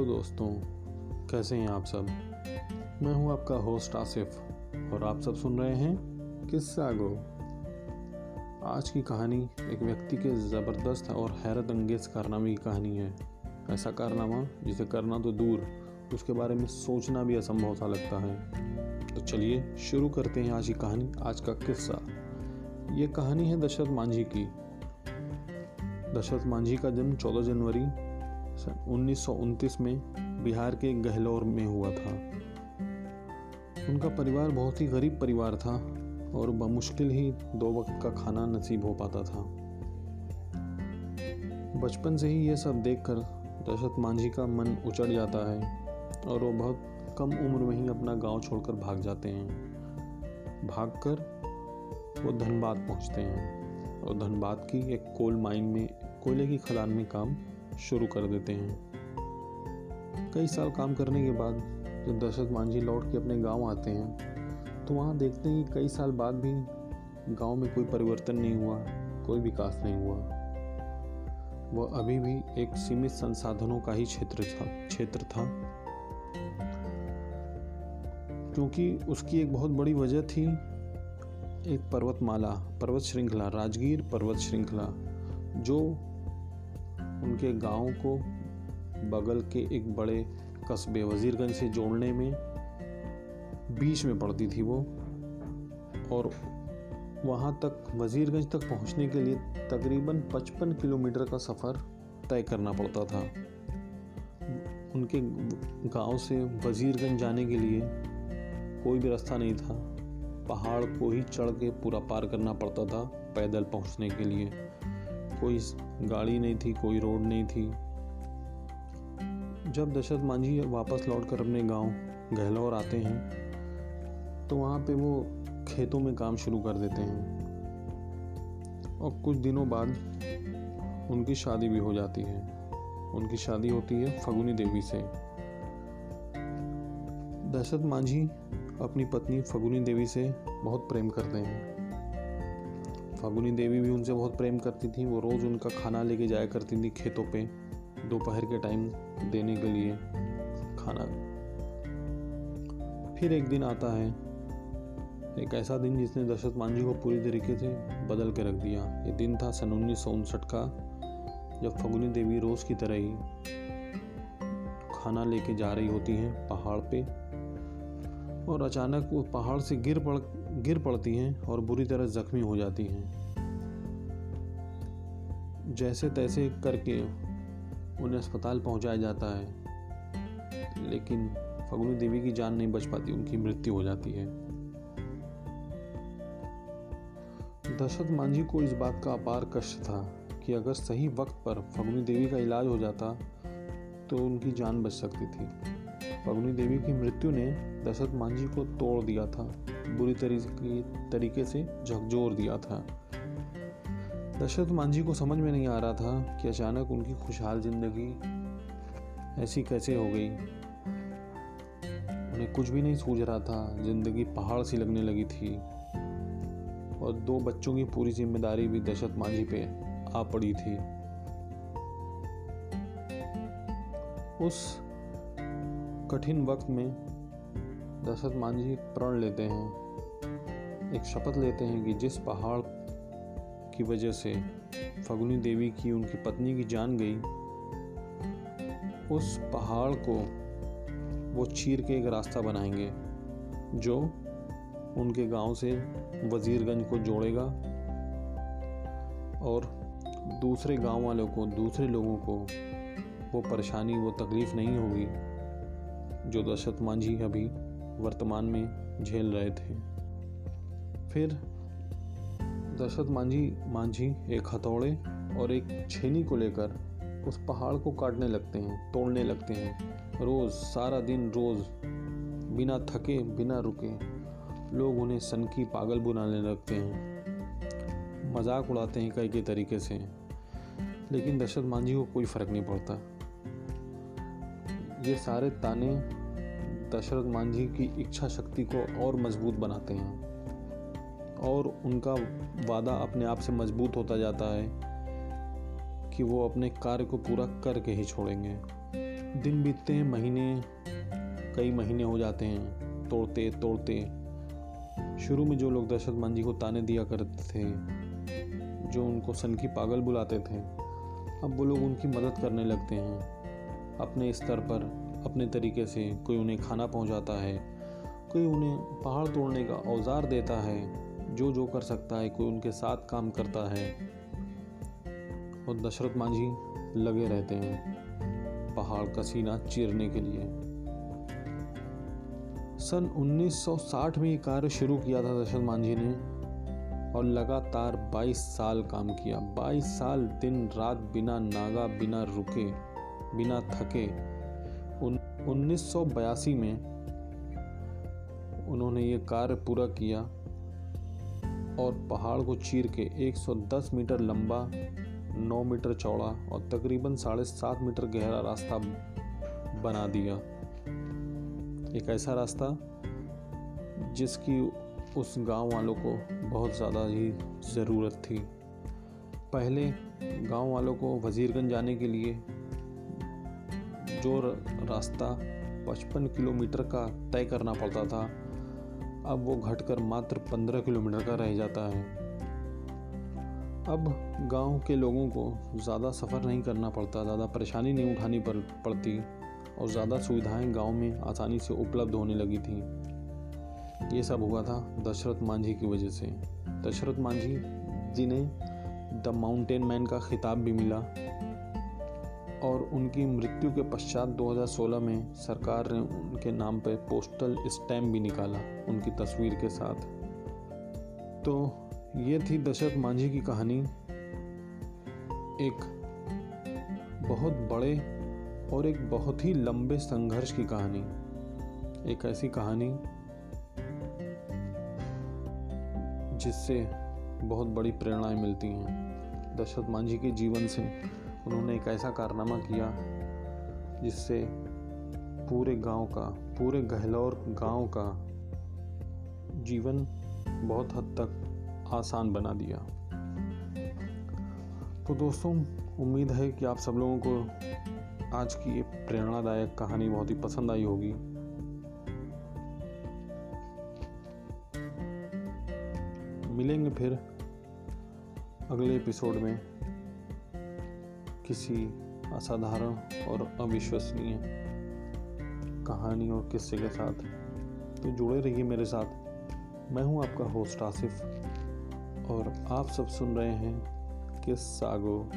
Hello दोस्तों, कैसे हैं आप सब? मैं हूँ आपका होस्ट आसिफ, और आप सब सुन रहे हैं किस्सा गो। आज की कहानी एक व्यक्ति के ज़बरदस्त और हैरत अंगेज कारनामे की कहानी है। ऐसा कारनामा, जिसे करना तो दूर, उसके बारे में सोचना भी असंभव सा लगता है। तो चलिए शुरू करते हैं आज की कहानी, आज का किस्सा। ये कहानी है दशरथ मांझी की। दशरथ मांझी का जन्म 14 जनवरी उन्नीस सौ उनतीस में बिहार के गहलोर में हुआ था। उनका परिवार बहुत ही गरीब परिवार था और बमुश्किल ही दो वक्त का खाना नसीब हो पाता था। बचपन से ही ये सब देखकर दशरथ मांझी का मन उचड़ जाता है और वो बहुत कम उम्र में ही अपना गाँव छोड़कर भाग जाते हैं। भागकर वो धनबाद पहुँचते हैं और धनबाद की एक कोल माइन में, कोयले की खदान में काम शुरू कर देते हैं। कई साल काम करने के बाद जब दशरथ मांझी लौट के अपने गाँव आते हैं तो वहाँ देखते हैं कि कई साल बाद भी गाँव में कोई परिवर्तन नहीं हुआ, कोई विकास नहीं हुआ। वह अभी भी एक सीमित संसाधनों का ही क्षेत्र था क्षेत्र था। क्योंकि उसकी एक बहुत बड़ी वजह थी एक पर्वतमाला, पर्वत श्रृंखला, राजगीर पर्वत श्रृंखला, जो उनके गाँव को बगल के एक बड़े कस्बे वजीरगंज से जोड़ने में बीच में पड़ती थी वो। और वहाँ तक, वजीरगंज तक पहुँचने के लिए तकरीबन 55 किलोमीटर का सफ़र तय करना पड़ता था। उनके गाँव से वजीरगंज जाने के लिए कोई भी रास्ता नहीं था। पहाड़ को ही चढ़ के पूरा पार करना पड़ता था पैदल पहुँचने के लिए। कोई गाड़ी नहीं थी, कोई रोड नहीं थी। जब दशरथ मांझी वापस लौट कर अपने गाँव गहलौर आते हैं तो वहाँ पे वो खेतों में काम शुरू कर देते हैं। और कुछ दिनों बाद उनकी शादी भी हो जाती है। उनकी शादी होती है फगुनी देवी से। दशरथ मांझी अपनी पत्नी फगुनी देवी से बहुत प्रेम करते हैं। फागुनी देवी भी उनसे बहुत प्रेम करती थी। वो रोज़ उनका खाना लेके जाया करती थी खेतों पे, दोपहर के टाइम देने के लिए खाना। फिर एक दिन आता है, एक ऐसा दिन जिसने दशरथ मांझी को पूरी तरीके से बदल के रख दिया। ये दिन था सन उन्नीस सौ उनसठ का, जब फगुनी देवी रोज़ की तरह ही खाना लेके जा रही होती हैं पहाड़ पे, और अचानक वो पहाड़ से गिर पड़ गिर पड़ती हैं और बुरी तरह जख्मी हो जाती हैं। जैसे तैसे करके उन्हें अस्पताल पहुँचाया जाता है, लेकिन फगुनी देवी की जान नहीं बच पाती, उनकी मृत्यु हो जाती है। दशरथ मांझी को इस बात का अपार कष्ट था कि अगर सही वक्त पर फगुनी देवी का इलाज हो जाता तो उनकी जान बच सकती थी। फगुनी देवी की मृत्यु ने दशरथ मांझी को तोड़ दिया था, बुरी तरीके तरीके से झकझोर दिया था। दशरथ मांझी को समझ में नहीं आ रहा था कि अचानक उनकी खुशहाल ज़िंदगी ऐसी कैसे हो गई। उन्हें कुछ भी नहीं सूझ रहा था, ज़िंदगी पहाड़ सी लगने लगी थी। और दो बच्चों की पूरी ज़िम्मेदारी भी दशरथ मांझी पे आ पड़ी थी। उस कठिन वक्त में दशरथ मांझी प्रण लेते हैं। एक शपथ लेते हैं कि जिस पहाड़ की वजह से फगुनी देवी की उनकी पत्नी की जान गई, उस पहाड़ को वो चीर के एक रास्ता बनाएँगे, जो उनके गाँव से वजीरगंज को जोड़ेगा और दूसरे गाँव वालों को, दूसरे लोगों को वो परेशानी, वो तकलीफ़ नहीं होगी, जो दशरथ मांझी अभी वर्तमान में झेल रहे थे। फिर दशरथ मांझी मांझी एक हथौड़े और एक छेनी को लेकर उस पहाड़ को काटने लगते हैं, तोड़ने लगते हैं। रोज़, सारा दिन रोज़, बिना थके, बिना रुके, लोग उन्हें सनकी पागल बुलाने लगते हैं। मज़ाक उड़ाते हैं कई कई तरीके से, लेकिन दशरथ मांझी को कोई फ़र्क नहीं पड़ता। ये सारे ताने दशरथ मांझी की इच्छा शक्ति को और मज़बूत बनाते हैं और उनका वादा अपने आप से मज़बूत होता जाता है कि वो अपने कार्य को पूरा करके ही छोड़ेंगे। दिन बीतते हैं, महीने, कई महीने हो जाते हैं, तोड़ते तोड़ते। शुरू में जो लोग दशरथ जी को ताने दिया करते थे, जो उनको सन की पागल बुलाते थे, अब वो लोग उनकी मदद करने लगते हैं, अपने स्तर पर। अपने तरीके से कोई उन्हें खाना पहुंचाता है, कोई उन्हें पहाड़ तोड़ने का औज़ार देता है, जो जो कर सकता है, कोई उनके साथ काम करता है। और दशरथ मांझी लगे रहते हैं पहाड़ का सीना चीरने के लिए। सन 1960 में ये कार्य शुरू किया था दशरथ मांझी ने, और लगातार 22 साल काम किया। 22 साल दिन रात बिना नागा, बिना रुके, बिना थके उन 1982 में उन्होंने ये कार्य पूरा किया और पहाड़ को चीर के 110 मीटर लंबा 9 मीटर चौड़ा और तकरीबन साढ़े सात मीटर गहरा रास्ता बना दिया। एक ऐसा रास्ता जिसकी उस गाँव वालों को बहुत ज़्यादा ही ज़रूरत थी। पहले गाँव वालों को वज़ीरगंज जाने के लिए जो रास्ता 55 किलोमीटर का तय करना पड़ता था, अब वो घटकर मात्र 15 किलोमीटर का रह जाता है। अब गाँव के लोगों को ज़्यादा सफ़र नहीं करना पड़ता, ज़्यादा परेशानी नहीं उठानी पड़ती और ज़्यादा सुविधाएँ गाँव में आसानी से उपलब्ध होने लगी थी। ये सब हुआ था दशरथ मांझी की वजह से। दशरथ मांझी जिन्हें द माउंटेन मैन का खिताब भी मिला। और उनकी मृत्यु के पश्चात 2016 में सरकार ने उनके नाम पर पोस्टल स्टैम्प भी निकाला उनकी तस्वीर के साथ। तो ये थी दशरथ मांझी की कहानी। एक बहुत बड़े और एक बहुत ही लंबे संघर्ष की कहानी। एक ऐसी कहानी जिससे बहुत बड़ी प्रेरणाएँ मिलती हैं दशरथ मांझी के जीवन से। उन्होंने एक ऐसा कारनामा किया जिससे पूरे गाँव का, पूरे गहलौर गाँव का जीवन बहुत हद तक आसान बना दिया। तो दोस्तों, उम्मीद है कि आप सब लोगों को आज की ये प्रेरणादायक कहानी बहुत ही पसंद आई होगी। मिलेंगे फिर अगले एपिसोड में। किसी असाधारण और अविश्वसनीय कहानी और किस्से के साथ तो जुड़े रहिए मेरे साथ। मैं हूँ आपका होस्ट आसिफ और आप सब सुन रहे हैं किस सागो